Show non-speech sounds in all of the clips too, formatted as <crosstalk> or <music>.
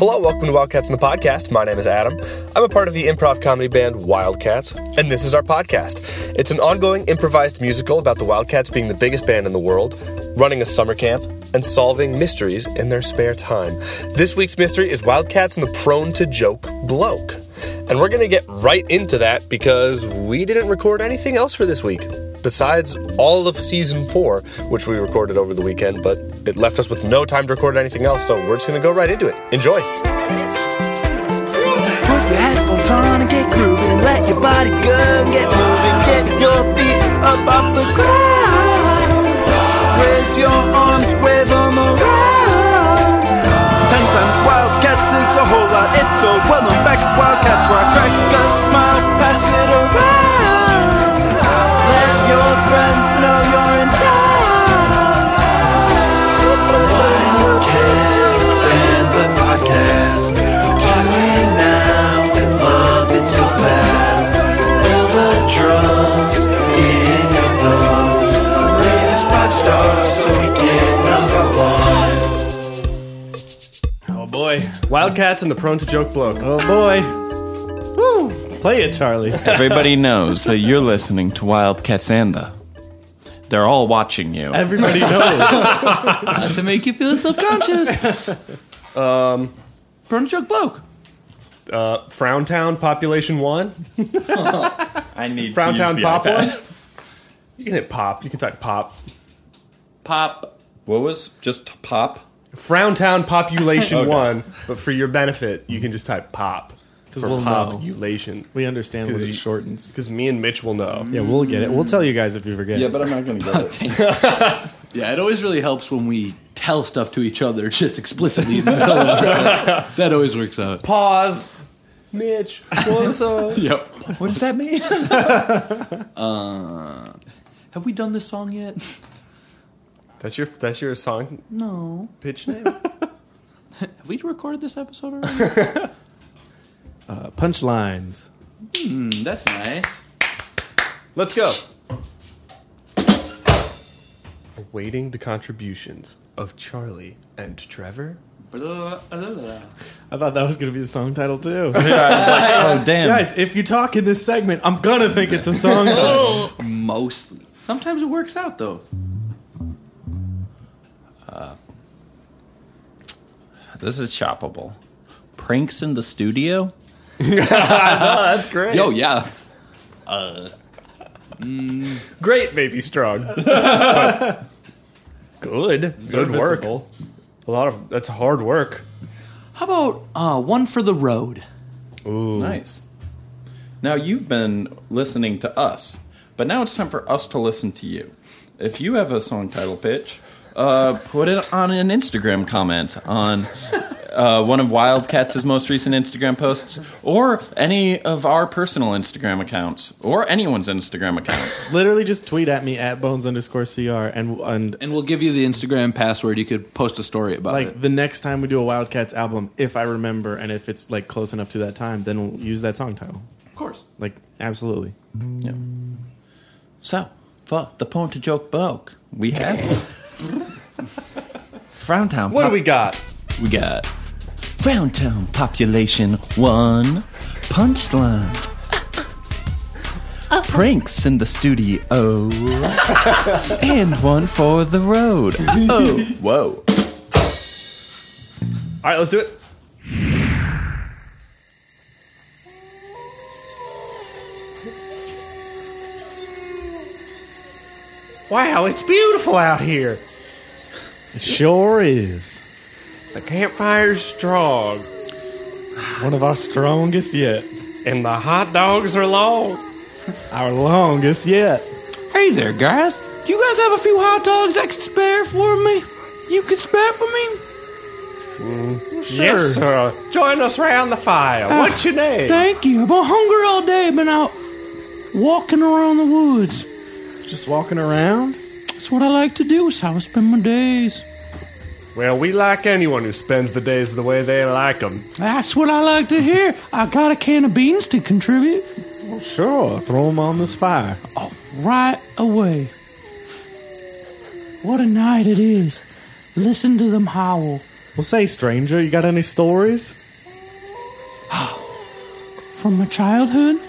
Hello, welcome to Wildcats in the Podcast. My name is Adam. I'm a part of the improv comedy band Wildcats, and this is our podcast. It's an ongoing improvised musical about the Wildcats being the biggest band in the world, running a summer camp, and solving mysteries in their spare time. This week's mystery is Wildcats and the prone to joke bloke. And we're going to get right into that because we didn't record anything else for this week besides all of season four, which we recorded over the weekend, but it left us with no time to record anything else, so we're just going to go right into it. Enjoy. Put your headphones on and get grooving and let your body go get moving. Get your feet up off the ground. Raise your arms, Is a whole lot. It's a well known fact. Wildcats rock. Crack a smile, pass it around. Let your friends know Wildcats and the prone to joke bloke. Oh boy. Woo. Play it, Charlie. Everybody knows that you're listening to Wildcats and the. They're all watching you. Everybody <laughs> knows. to make you feel self-conscious. <laughs> um, Burn a joke bloke. Uh, Frowntown Population 1. I need Frowntown Pop 1. You can hit pop. You can type pop. Pop. What was just pop? Frowntown Population <laughs> Okay. 1, but for your benefit, you can just type pop. For we'll know. population. we understand what Because it you- shortens. Because me and Mitch will know. Yeah, we'll get it. We'll tell you guys if you forget. Yeah, but I'm not going to get it. <laughs> <laughs> Yeah, it always really helps when we tell stuff to each other just explicitly in the middle of episodes. That always works out. Pause. Mitch, what's up? Yep. What does that mean? uh, have we done this song yet? That's your that's your song No. pitch name? <laughs> Have we recorded this episode already? <laughs> Uh, punchlines. Hmm, that's nice. Let's go. Awaiting the contributions of Charlie and Trevor. Blah, blah, blah. I thought that was going to be the song title too. <laughs> oh, damn. Guys, if you talk in this segment, I'm gonna think it's a song title. Mostly. Sometimes it works out though. This is choppable. Pranks in the studio? <laughs> That's great. Yo, yeah. great, baby strong. <laughs> But good. Good work. A lot of that's hard work. How about uh, one for the road? Nice. Now, you've been listening to us, but now it's time for us to listen to you. If you have a song title pitch, uh, put it on an Instagram comment on uh, one of Wildcats' most recent Instagram posts, or any of our personal Instagram accounts, or anyone's Instagram account. Literally, just tweet at me at bones underscore cr and and And we'll give you the Instagram password. You could post a story about like it. the next time we do a Wildcats album, if I remember and if it's like close enough to that time, then we'll use that song title. Of course. Like absolutely. Yeah. So, for the point to joke bloke, we have <laughs> Frowntown. What do we got? We got Frowntown population one, punchlines, pranks in the studio, <laughs> and one for the road. Oh, whoa. All right, let's do it. Wow, it's beautiful out here. It sure is. The campfire's strong, One of our strongest yet. and the hot dogs are long. Our longest yet. Hey there, guys. Do you guys have a few hot dogs I can spare for me? You can spare for me? Mm. Yes, sir. Join us round the fire. Ah, What's your name? Thank you. I've been hungry all day. I've been out walking around the woods. Just walking around. That's what I like to do. It's how I spend my days. Well, we like anyone who spends the days the way they like them. That's what I like to hear. I got a can of beans to contribute. Sure, throw them on this fire. Oh, right away. What a night it is. Listen to them howl. Well, say, stranger, you got any stories? <gasps> From my childhood?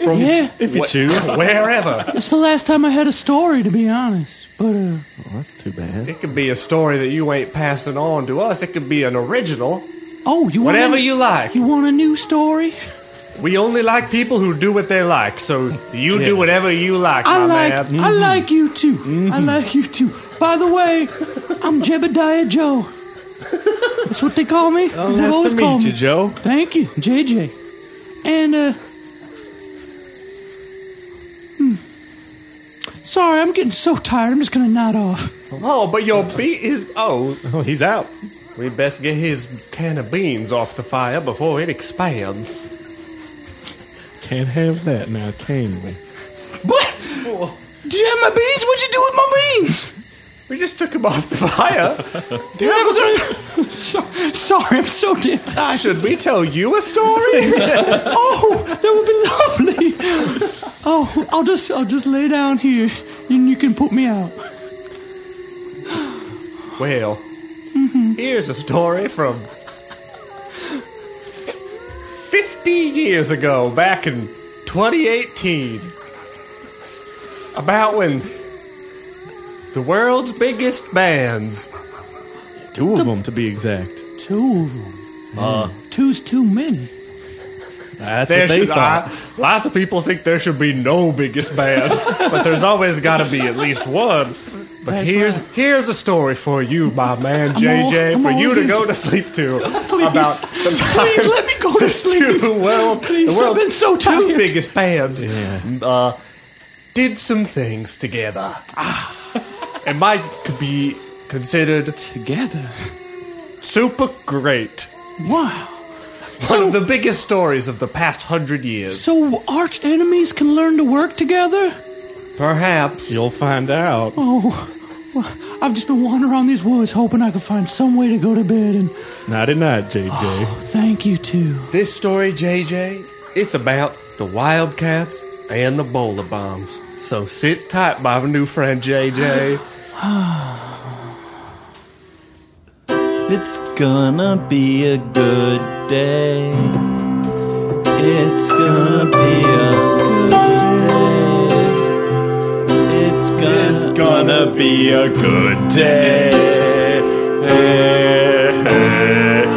Yeah, If you choose. <laughs> Wherever. it's the last time I had a story, to be honest. But, uh, Well, that's too bad. It could be a story that you ain't passing on to us. It could be an original. oh, you want Whatever a, you like. You want a new story? We only like people who do what they like. So you do whatever you like, I my like, man. I like you too. I like you too. By the way, I'm Jebediah Joe. That's what they call me. Oh, they nice always to call meet me. you, Joe. Thank you, JJ. And uh Sorry, I'm getting so tired. I'm just gonna nod off. Oh, but your beat is. Oh, Oh, he's out. we best get his can of beans off the fire before it expands. Can't have that now, can we? What? Did you have my beans? What'd you do with my beans? We just took him off the fire. Do you have a So, sorry, I'm so damn tired. Should we tell you a story? <laughs> Oh, that would be lovely. Oh, I'll just I'll just lay down here and you can put me out. well, here's a story from 50 years ago, back in 2018. About when the world's biggest bands Two of them, to be exact. Two of them. Uh, Two's too many. That's There what they should, thought. uh, lots of people think there should be no biggest bands, but there's always got to be at least one. But That's here's right. here's a story for you, my man JJ, I'm for all you to go to sleep to <laughs> Please, about the time please let me go to <laughs> sleep. two world, Please, the world's I've been so two biggest bands uh, did some things together, and might could be considered Together. super great. Wow. One of the biggest stories of the past hundred years. So arch enemies can learn to work together? Perhaps. You'll find out. Oh, well, I've just been wandering around these woods hoping I could find some way to go to bed and Nighty night, JJ. Oh, thank you too. This story, JJ, it's about the Wildcats and the Bowler Bombs. So sit tight, my new friend JJ. <sighs> <sighs> <sighs> It's gonna be a good day. It's gonna be a good day. It's gonna, gonna be a good day. Hey, <laughs> hey.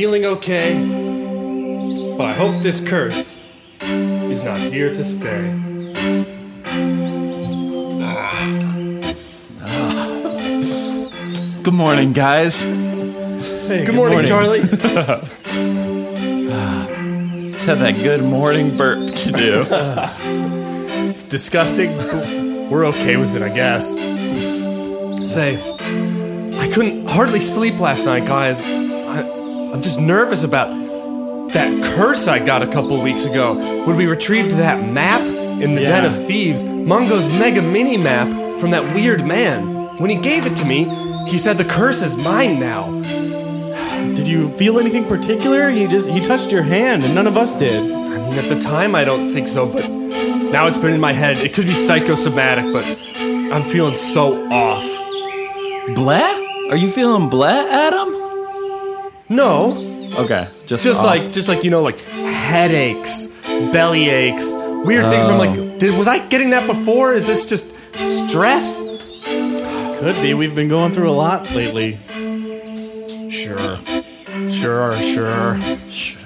Feeling okay, but I hope this curse is not here to stay. Ah. Good morning, guys. Good, morning, Charlie. <laughs> Just had that good morning burp to do. <laughs> It's disgusting. We're okay with it, I guess. Say, I couldn't hardly sleep last night, guys. I, I'm just nervous about that curse I got a couple weeks ago when we retrieved that map in the Den of Thieves, Mungo's mega mini map from that weird man. When he gave it to me, he said the curse is mine now. <sighs> Did you feel anything particular? He just he touched your hand, and none of us did. I mean, at the time, I don't think so, but now it's been in my head. It could be psychosomatic, but I'm feeling so off. Bleh? Are you feeling bleh, Adam? No, Okay, just just off. like just like you know like headaches belly aches weird things. I'm like, oh. did, was I getting that before? Is this just stress? Could be. We've been going through a lot lately. Sure. Sure. Sure, sure.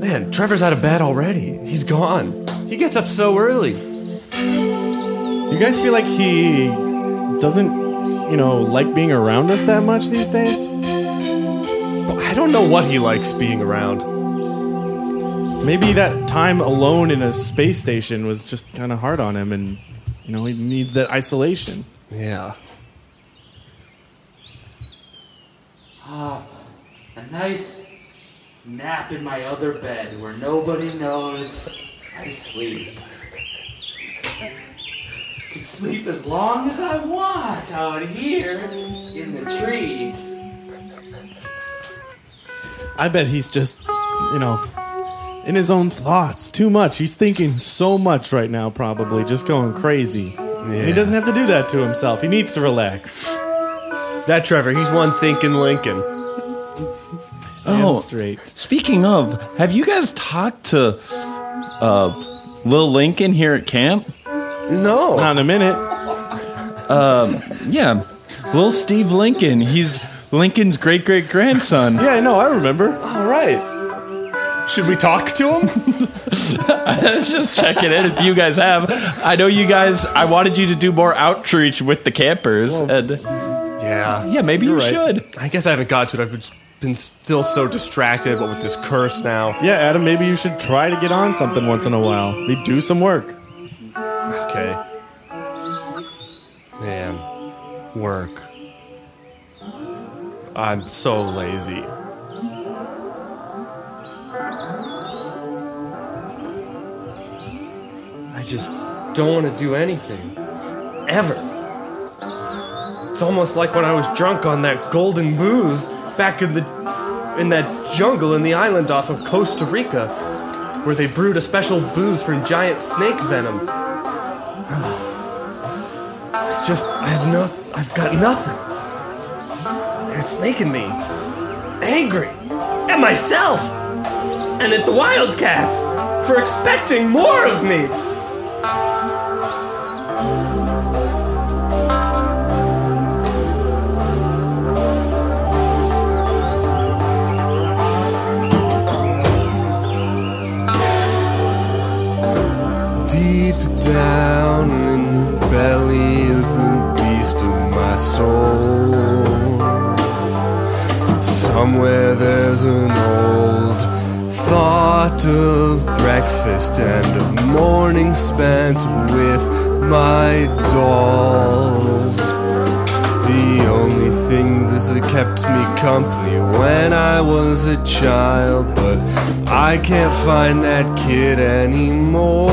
Man, Trevor's out of bed already. He's gone. He gets up so early. Do you guys feel like he doesn't, you know, like being around us that much these days? I don't know what he likes being around. Maybe that time alone in a space station was just kind of hard on him, and you know he needs that isolation. Yeah. Ah, a nice nap in my other bed where nobody knows I sleep. Can sleep as long as I want out here in the trees. I bet he's just, you know, in his own thoughts too much. He's thinking so much right now, probably just going crazy. And he doesn't have to do that to himself. He needs to relax. That Trevor, he's one thinking Lincoln. Damn Oh. straight. Speaking of, have you guys talked to uh, Lil Lincoln here at camp? No. Not in a minute. Yeah, Lil Steve Lincoln. He's Lincoln's great great grandson. Yeah, I know. I remember. All right. Should we talk to him? <laughs> Just checking in if you guys have. I know you guys. I wanted you to do more outreach with the campers, and yeah. yeah, maybe you right. should. I guess I haven't got to it. I've just been still so distracted, but with this curse now. Yeah, Adam. Maybe you should try to get on something once in a while. We do some work. Okay. Man, work. I'm so lazy. I just don't want to do anything. Ever. It's almost like when I was drunk on that golden booze back in the in that jungle in the island off of Costa Rica, where they brewed a special booze from giant snake venom. <sighs> Just I have no I've got nothing. It's making me angry at myself and at the Wildcats for expecting more of me. Breakfast and of morning spent with my dolls. The only thing that's kept me company when I was a child, but I can't find that kid anymore.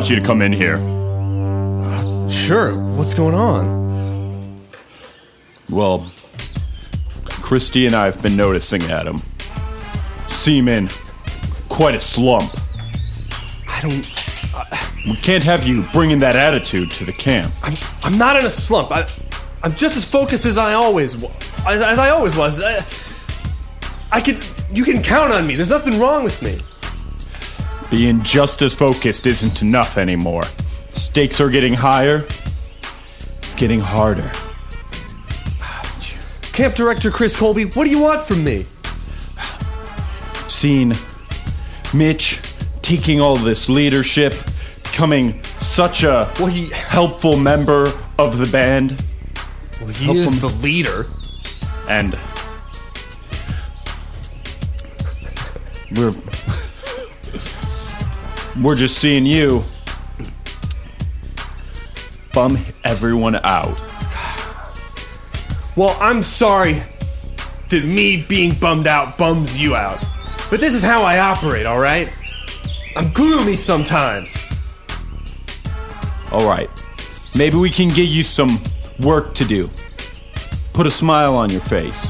Want you to come in here. Sure. What's going on? Well, Christy and I have been noticing Adam. Seem in quite a slump. I don't. Uh, we can't have you bringing that attitude to the camp. I'm, I'm not in a slump. I, I'm just as focused as I always was. As, as I always was. I, I can. You can count on me. There's nothing wrong with me. Being just as focused isn't enough anymore. Stakes are getting higher. It's getting harder. Camp Director Chris Colby, what do you want from me? Seen Mitch taking all this leadership, becoming such a well, he, helpful member of the band. Well, he is the leader. and we're we're just seeing you bum everyone out. Well, I'm sorry that me being bummed out bums you out. But this is how I operate, alright? I'm gloomy sometimes. All right, maybe we can get you some work to do. Put a smile on your face.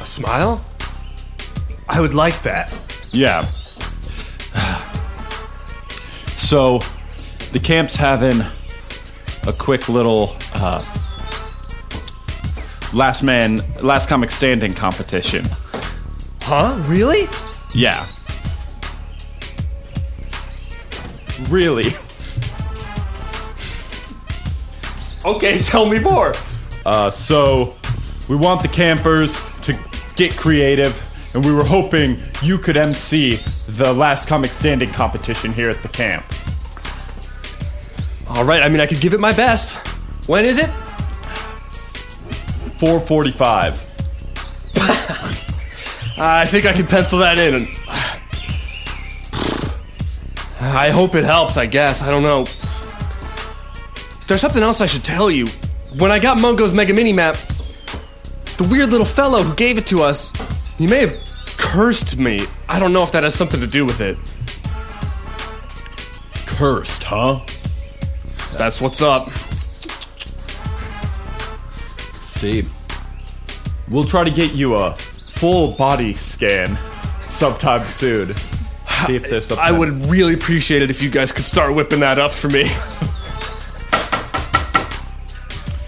A smile? I would like that. Yeah. So, the camp's having a quick little uh, last man, last comic standing competition. Huh? Really? Yeah. Really? Okay, <laughs> tell me more. Uh, so, we want the campers to get creative, and we were hoping you could MC the last comic standing competition here at the camp. Alright, I mean, I could give it my best. When is it? 445. <laughs> I think I can pencil that in. And I hope it helps, I guess. I don't know. There's something else I should tell you. When I got Mungo's Mega Mini Map, the weird little fellow who gave it to us, he may have cursed me. I don't know if that has something to do with it. Cursed, huh? That's what's up. Let's see. We'll try to get you a full body scan sometime soon. See if there's something. I would really appreciate it if you guys could start whipping that up for me.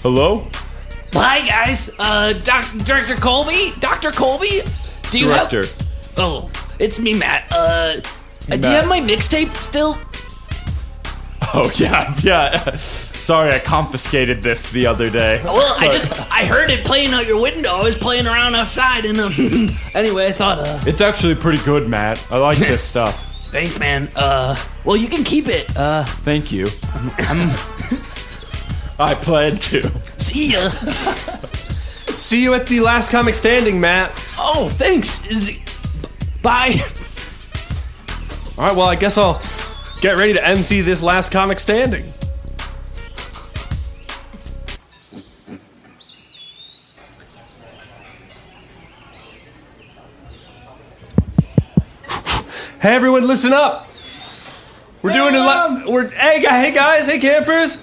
Hello? Hi guys, uh, Doc, Director Colby, Doctor Colby. Do you Director. have? Oh, it's me, Matt. Uh, uh, do you have my mixtape still? Oh yeah, yeah. Sorry, I confiscated this the other day. Well, I just I heard it playing out your window. I was playing around outside, and um, <laughs> anyway, I thought, uh, it's actually pretty good, Matt. I like <laughs> this stuff. thanks, man. Uh, well, you can keep it. Uh, Thank you. <laughs> I plan to. See ya. <laughs> See you at the last comic standing, Matt. Oh, thanks. Is it- Bye. All right, well, I guess I'll get ready to MC this last comic standing. Hey, everyone, listen up. We're doing a lot. Um, we're hey, gu- hey guys, hey campers.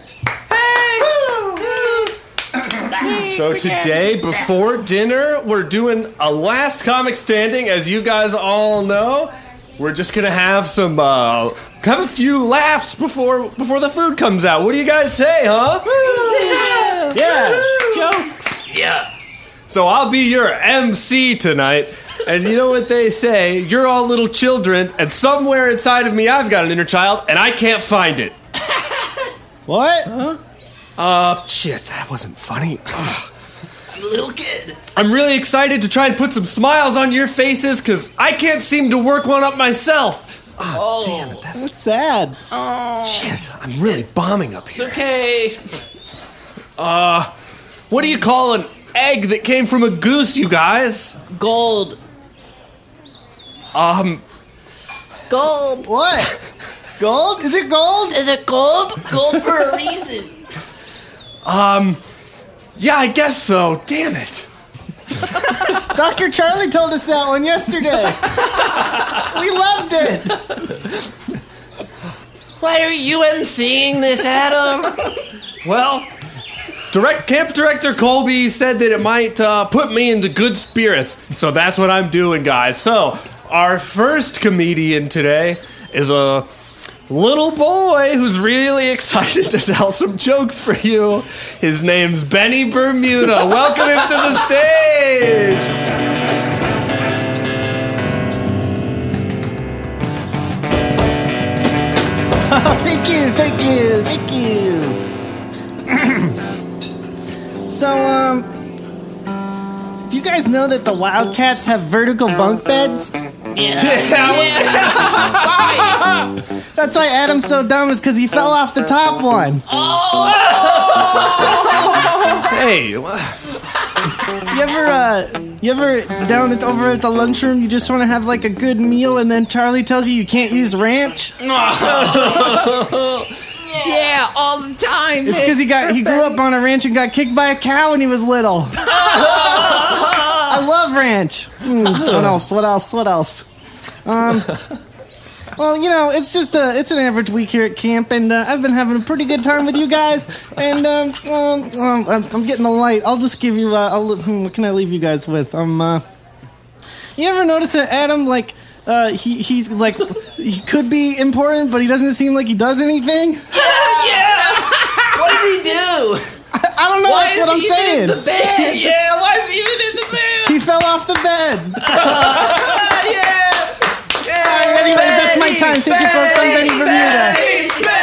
So today, before dinner, we're doing a last comic standing. As you guys all know, we're just gonna have some, uh, have a few laughs before before the food comes out. What do you guys say, huh? <laughs> Yeah, jokes. Yeah. So I'll be your MC tonight. And you know what they say? You're all little children, and somewhere inside of me, I've got an inner child, and I can't find it. <laughs> What? Huh? Uh, shit, that wasn't funny. Ugh. I'm a little kid. I'm really excited to try and put some smiles on your faces because I can't seem to work one up myself. Oh, Damn it, that's That's sad. shit. I'm really bombing up here. It's here. okay. What do you call an egg that came from a goose, you guys? Gold. Um, Gold. What? Gold? Is it gold? Is it gold? Gold for a reason. um, yeah, I guess so. Damn it. <laughs> Dr. Charlie told us that one yesterday. we loved it. Why are you emceeing this, Adam? well, direct camp director Colby said that it might uh, put me into good spirits, so that's what I'm doing, guys. So, our first comedian today is a little boy who's really excited to tell some jokes for you. His name's Benny Bermuda. Welcome him to the stage. <laughs> Thank you, thank you, thank you. <clears throat> so, um, do you guys know that the Wildcats have vertical bunk beds? <laughs> That's why Adam's so dumb is because he fell off the top one. Oh! <laughs> Hey, You ever, uh, you ever down at over at the lunchroom? You just want to have like a good meal, and then Charlie tells you you can't use ranch. <laughs> Yeah, all the time. It's because he got he grew up on a ranch and got kicked by a cow when he was little. I love ranch. Hmm, <laughs> what else? What else? What else? Um, well, you know, it's just a it's an average week here at camp, and uh, I've been having a pretty good time with you guys. And um, um, um, I'm, I'm getting the light. I'll just give you. Uh, I'll, hmm, what can I leave you guys with? Um, uh, you ever notice that Adam like? Uh, he he's like he could be important, but he doesn't seem like he does anything. <laughs> Yeah. what did he do? I don't know. Why that's is what I'm he even saying. in the bed? <laughs> yeah, why is he even in the bed? He fell off the bed. <laughs> yeah. Alright, anyways, that's my time. Thank you, folks. I'm Benny Bermuda.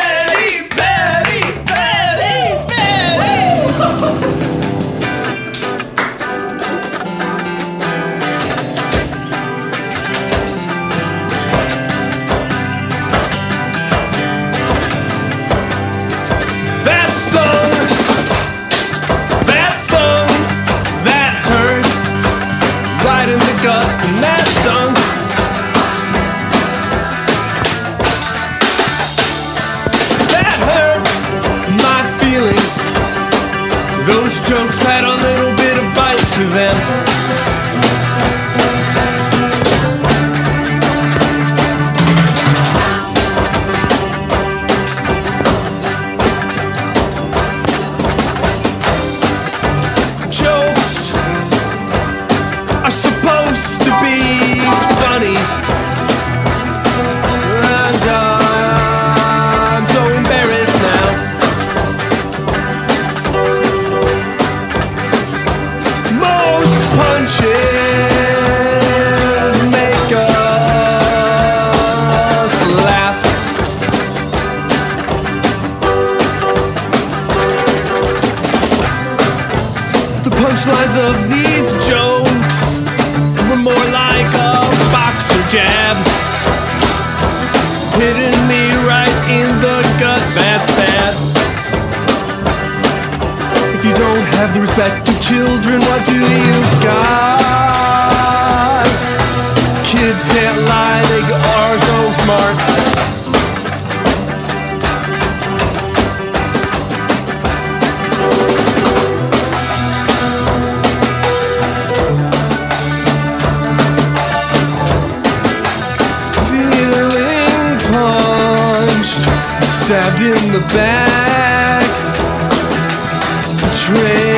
Betrayed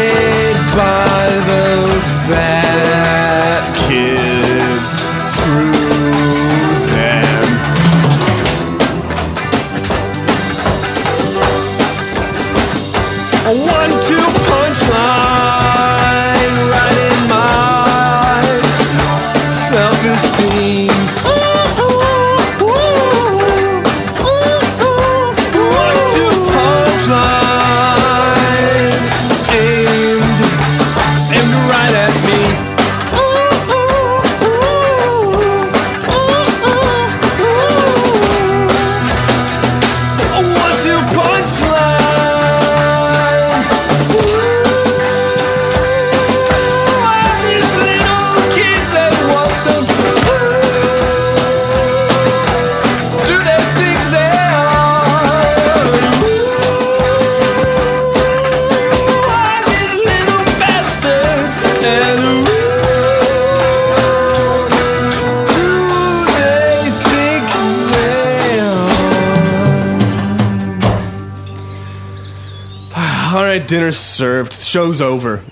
dinner's served. Show's over.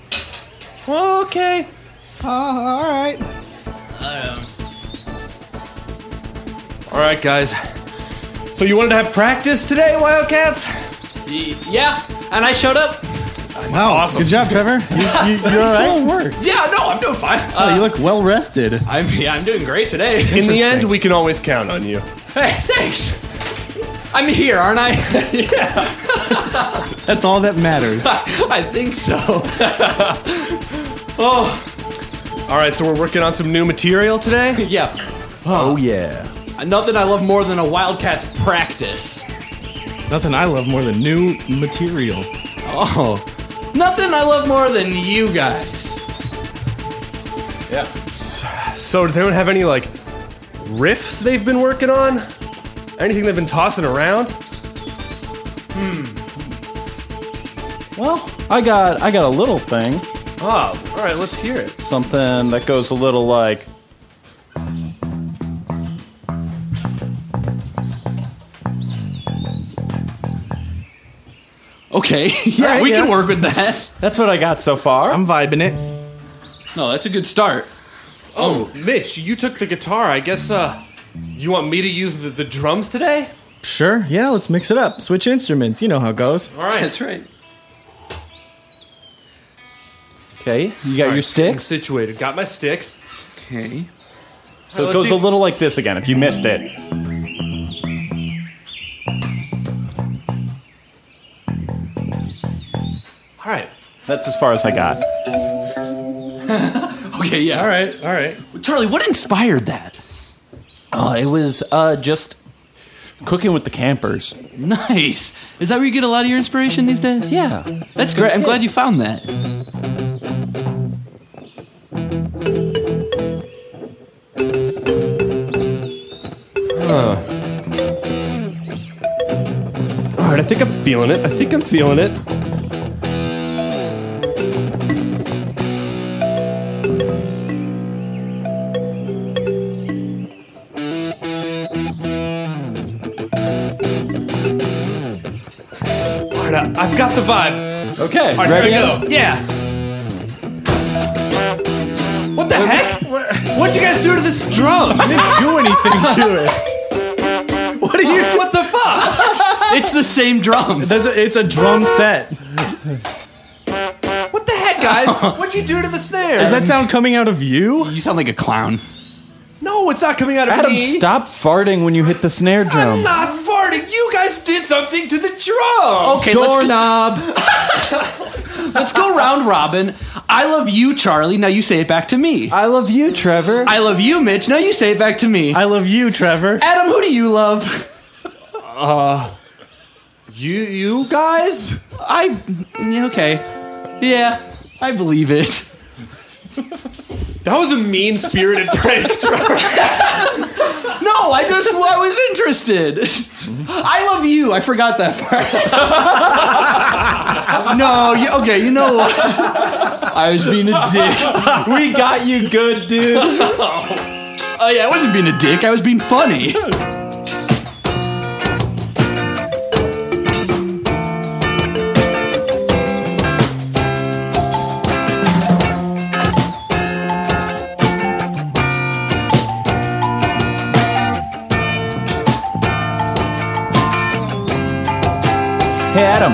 Okay. Uh, all right. All right, guys. So you wanted to have practice today, Wildcats? Y- Yeah, and I showed up. Wow. Awesome. Good job, Trevor. You, you, <laughs> you're all right. work. Yeah, no, I'm doing fine. Oh, Uh, you look well rested. I'm yeah, I'm doing great today. In the end, we can always count on you. Hey, thanks. I'm here, aren't I? <laughs> <laughs> That's all that matters. <laughs> I think so. <laughs> Oh. All right, so we're working on some new material today. <laughs> yeah. Oh yeah. Nothing I love more than a Wildcats practice. Nothing I love more than new material. Oh. Nothing I love more than you guys. Yeah. So does anyone have any like riffs they've been working on? Anything they've been tossing around? Hmm. Well, I got I got a little thing, Oh, all right, let's hear it. something that goes a little like. Okay. <laughs> yeah, we can work with that. That's what I got so far. I'm vibing it. No, that's a good start. Oh, Mitch, you took the guitar. I guess uh you want me to use the, the drums today? Sure. Yeah, let's mix it up. Switch instruments. You know how it goes. All right. That's right. Okay, you got All your right, sticks. Situated. Got my sticks. Okay. So it let's goes see- a little like this again. If you missed it, All right. that's as far as I got. <laughs> Okay, yeah. All right. All right. Charlie, what inspired that? Oh, it was uh, just cooking with the campers. Nice. Is that where you get a lot of your inspiration these days? Yeah. That's great. I'm glad you found that. Think I'm feeling it. I think I'm feeling it. All right. I- I've got the vibe. Okay, All right, ready? here we go. Yeah. What the heck? What'd you guys do to this drum? I didn't do anything to it. The same drums. That's a, it's a drum set. What the heck, guys? <laughs> What'd you do to the snare? Does that sound coming out of you? You sound like a clown. No, it's not coming out of Adam, me. stop farting when you hit the snare drum. I'm drum. not farting. You guys did something to the drum. Okay, Doorknob. let's go, <laughs> let's go round robin. I love you, Charlie. Now you say it back to me. I love you, Trevor. I love you, Mitch. Now you say it back to me. I love you, Trevor. Adam, who do you love? Uh, You, you guys? I. yeah, Okay. Yeah, I believe it. That was a mean spirited <laughs> prank, Trevor. No, I just I was interested. I love you. I forgot that part. <laughs> no, you, okay, you know what? I was being a dick. we got you good, dude. <laughs> Oh yeah, I wasn't being a dick. I was being funny. Hey, Adam.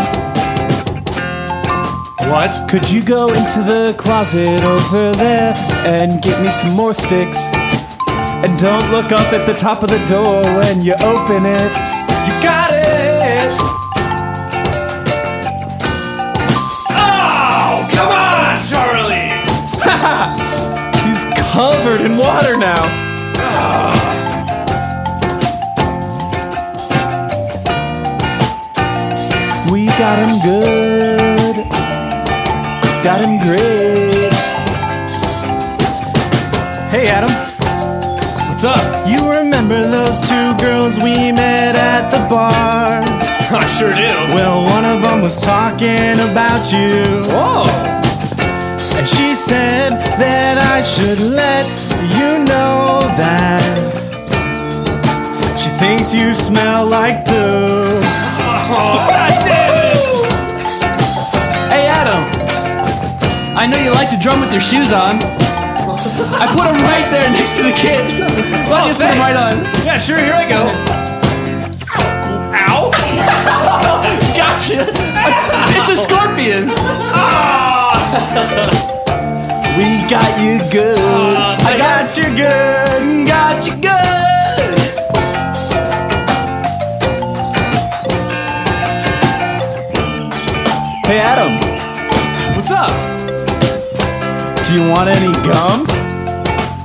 What? Could you go into the closet over there and get me some more sticks? And don't look up at the top of the door when you open it. You got it. Oh, come on, Charlie. <laughs> He's covered in water now. We got him good. Got him great. Hey, Adam. What's up? You remember those two girls we met at the bar? <laughs> I sure do. Well, one of them was talking about you. Oh. And she said that I should let you know that she thinks you smell like poo. <laughs> Oh, I know you like to drum with your shoes on. I put them right there next to the kid. Why don't you just put them right on? Yeah, sure, here I go. Ow! <laughs> Gotcha. It's a scorpion. We got you good. I got you good. Got you good. Do you want any gum?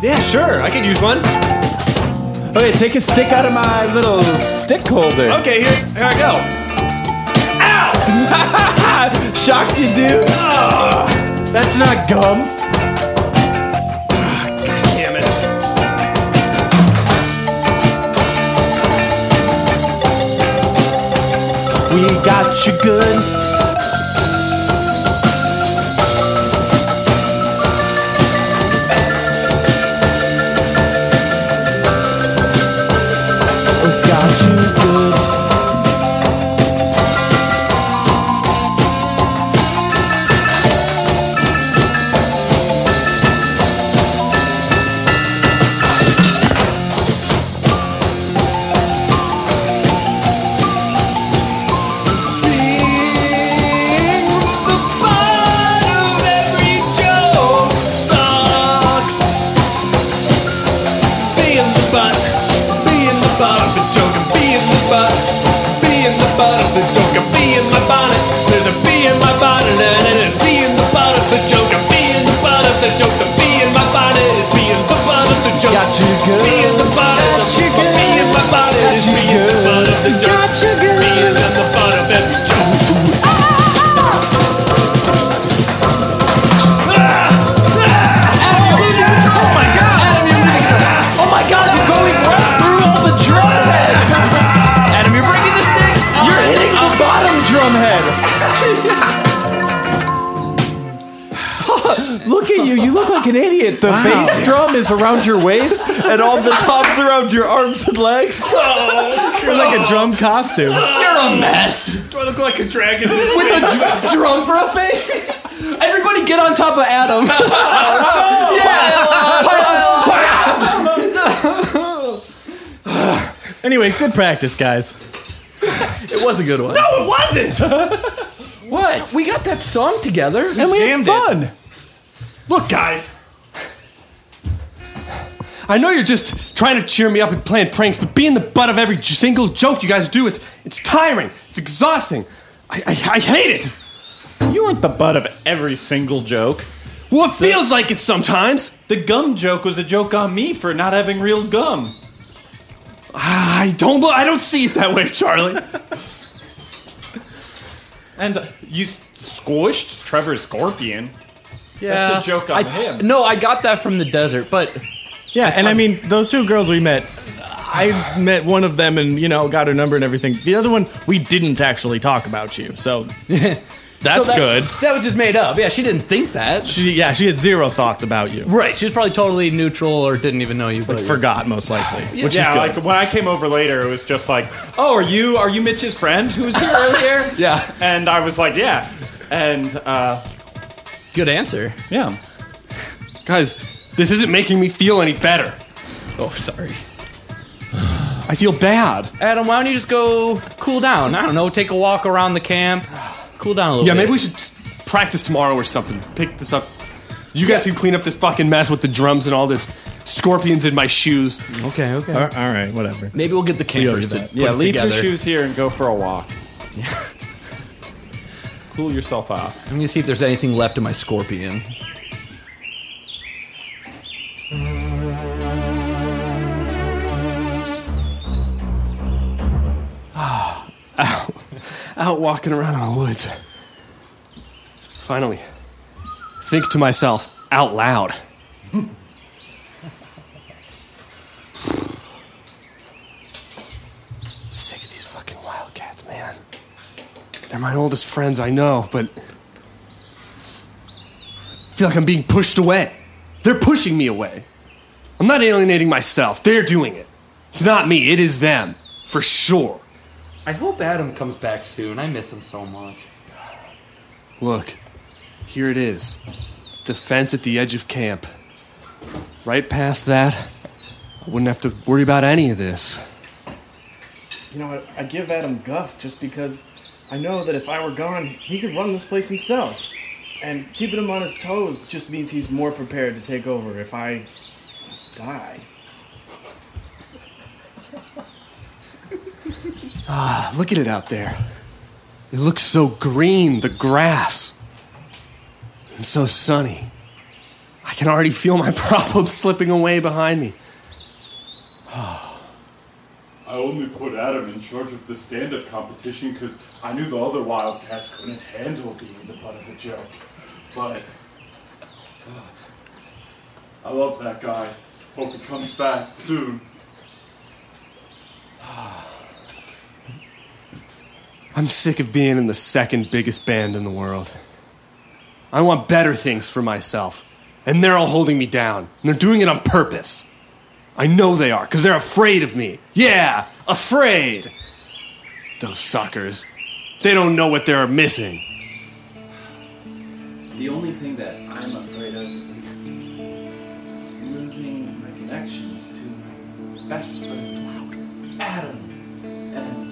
Yeah, sure, I could use one. Okay, take a stick out of my little stick holder. Okay, here, here I go. Ow! <laughs> Shocked you, dude? That's not gum. Ah, God damn it. We got you good. Like an idiot. The bass drum is around your waist, and all the tops around your arms and legs. <laughs> Oh, You're like a drum costume. You're a mess. Do I look like a dragon? With a dr- drum for a face. Everybody get on top of Adam. <laughs> Anyways, good practice, guys. It was a good one. No, it wasn't. What? We got that song together. And we had jammed it. fun. Look, guys. I know you're just trying to cheer me up and playing pranks, but being the butt of every single joke you guys do, it's it's tiring. It's exhausting. I, I, I hate it. You weren't the butt of every single joke. Well, it feels like it sometimes. The gum joke was a joke on me for not having real gum. I don't. I don't see it that way, Charlie. <laughs> And uh, you squished Trevor's scorpion. Yeah. That's a joke on I, him. No, I got that from the desert, but Yeah, and I mean, those two girls we met, I met one of them and, you know, got her number and everything. The other one, we didn't actually talk about you, so <laughs> that's So that- good. That was just made up. Yeah, she didn't think that. She, yeah, she had zero thoughts about you. Right. She was probably totally neutral or didn't even know you. But Forgot, most likely, <sighs> which yeah, is like good. when I came over later, it was just like, "Oh, are you are you Mitch's friend who was here <laughs> earlier?" Yeah. and I was like, "Yeah," and uh, Good answer. yeah. Guys, this isn't making me feel any better. Oh, sorry. I feel bad. Adam, why don't you just go cool down? I don't know. Take a walk around the camp. Cool down a little Yeah, bit. maybe we should practice tomorrow or something. Pick this up. You guys can clean up this fucking mess with the drums and all this scorpions in my shoes. Okay, okay. All all right, whatever. Maybe we'll get the campers do to that. put Yeah, it leave together. your shoes here and go for a walk. <laughs> cool yourself off. I'm gonna see if there's anything left of my scorpion. Out out walking around in the woods. Finally, think to myself out loud. <laughs> Sick of these fucking wildcats, man. They're my oldest friends, I know, but I feel like I'm being pushed away. They're pushing me away. I'm not alienating myself. They're doing it. It's not me, it is them. For sure. I hope Adam comes back soon. I miss him so much. Look, here it is. the fence at the edge of camp. Right past that, I wouldn't have to worry about any of this. You know, I, I give Adam guff just because I know that if I were gone, he could run this place himself. And keeping him on his toes just means he's more prepared to take over if I die. Ah, look at it out there. It looks so green, the grass. And so sunny. I can already feel my <laughs> problems slipping away behind me. I only put Adam in charge of the stand-up competition because I knew the other Wildcats couldn't handle being the butt of a joke. But uh, I love that guy. Hope he comes back soon. I'm sick of being in the second biggest band in the world. I want better things for myself. And they're all holding me down. And they're doing it on purpose. I know they are, because they're afraid of me. Yeah, afraid. Those suckers. They don't know what they're missing. The only thing that I'm afraid of is losing my connections to my best friend, Adam, the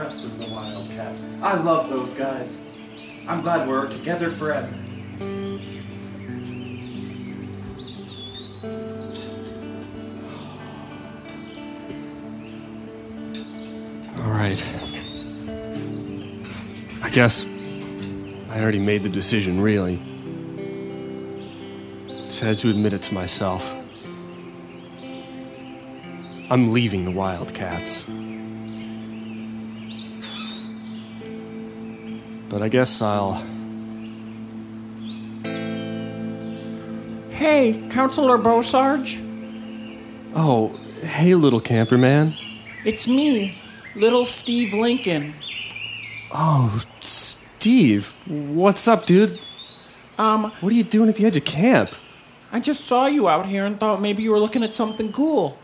rest of the Wildcats. I love those guys. I'm glad we're together forever. All right. I guess I already made the decision, really. Just had to admit it to myself. I'm leaving the Wildcats. But I guess I'll. Hey, Counselor Bosarge. Oh, hey, little camper man. It's me, little Steve Lincoln. Oh, Steve. What's up, dude? Um, What are you doing at the edge of camp? I just saw you out here and thought maybe you were looking at something cool.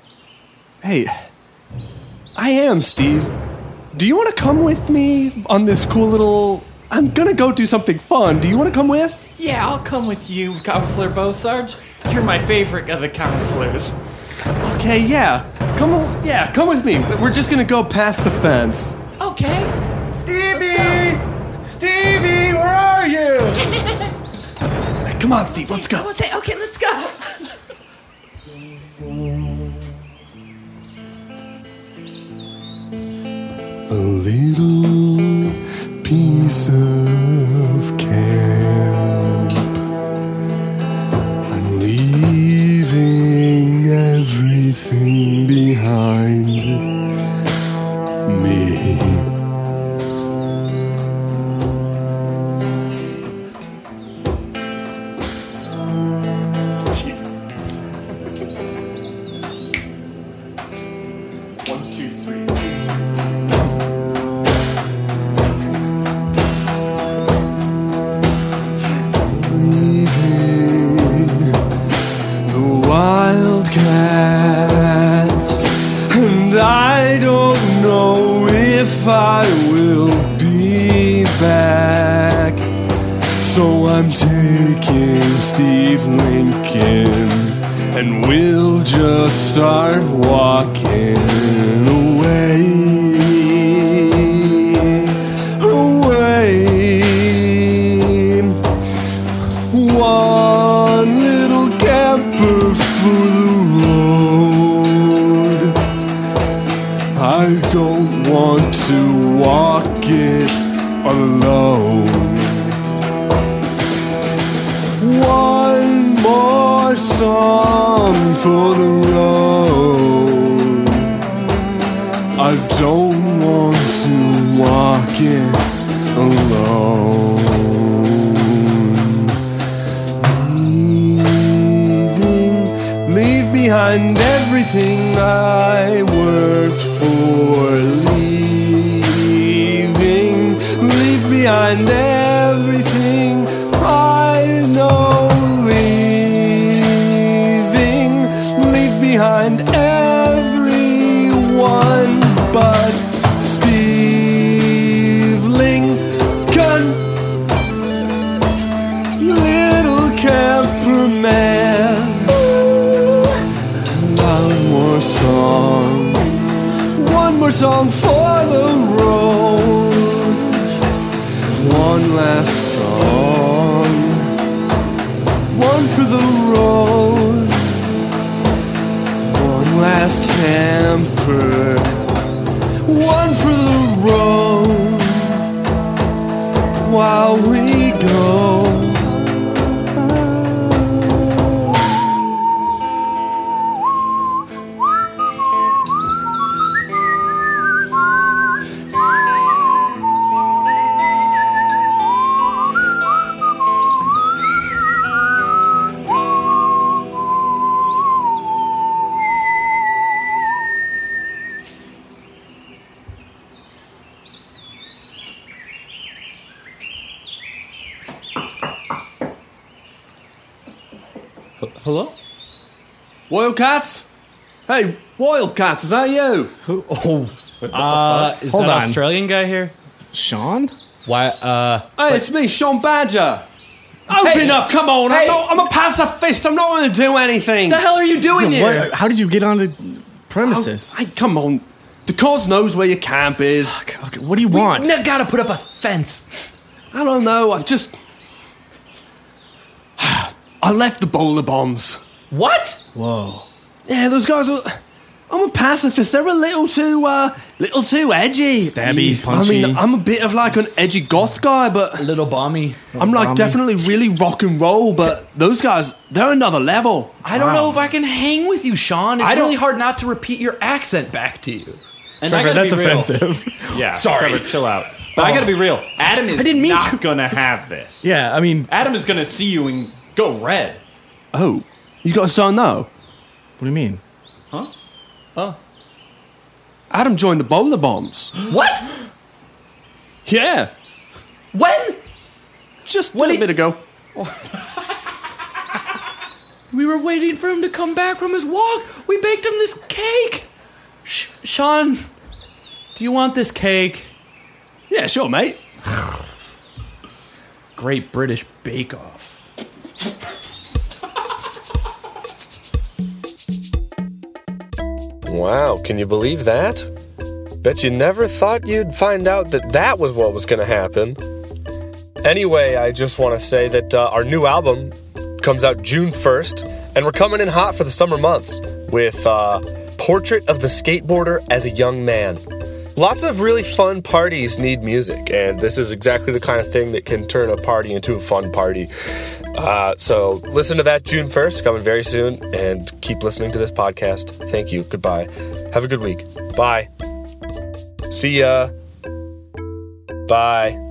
Hey, I am, Steve. Do you want to come with me on this cool little. I'm gonna go do something fun. Do you want to come with? Yeah, I'll come with you, Counselor Bosarge. You're my favorite of the counselors. Okay, yeah. Come on. Yeah, come with me. We're just gonna go past the fence. Okay. Stevie! Stevie, where are you? Come on, Steve, let's go. Say, okay, let's go. A little piece i will be back. So i'm taking steve lincoln and we'll just start walking While we go. Wildcats? Hey, Wildcats, is that you? Who, oh, Uh, is Hold that on. Australian guy here? Sean? Why? Uh, Hey, it's me, Sean Badger. Open Hey. up, come on. Hey. I'm, not, I'm a pacifist. I'm not going to do anything. the hell are you doing here? What, how did you get onto premises? Hey, come on. The cause knows where your camp is. Okay, what do you want? We gotta put up a fence. I don't know. I've just. <sighs> I left the bowler bombs. What? Whoa. Yeah, those guys are. I'm a pacifist. They're a little too, uh, little too edgy. Stabby, punchy. I mean, I'm a bit of like an edgy goth guy, but A little bomby. I'm like Bomby. definitely really rock and roll. But those guys, they're another level. I don't know if I can hang with you, Sean. It's I really hard not to repeat your accent back to you. And Trevor, that's offensive. <laughs> Yeah, Sorry. Trevor, chill out. But I gotta be real. Adam is I didn't mean not to. gonna have this. yeah, I mean, Adam is gonna see you and go red. Oh, you got to start now. what do you mean? Huh? Oh. Adam joined the bowler bombs. <gasps> What? Yeah, When? just a What little did- bit ago. <laughs> We were waiting for him to come back from his walk. We baked him this cake. Sh- Sean, do you want this cake? Yeah, sure, mate. <sighs> Great British Bake Off. <laughs> Wow, can you believe that? Bet you never thought you'd find out that that was what was going to happen. Anyway, I just want to say that uh, our new album comes out June 1st, and we're coming in hot for the summer months with uh, Portrait of the Skateboarder as a Young Man. Lots of really fun parties need music, and this is exactly the kind of thing that can turn a party into a fun party. Uh, so listen to that June 1st, coming very soon, and keep listening to this podcast. Thank you. Goodbye. Have a good week. Bye. See ya. Bye.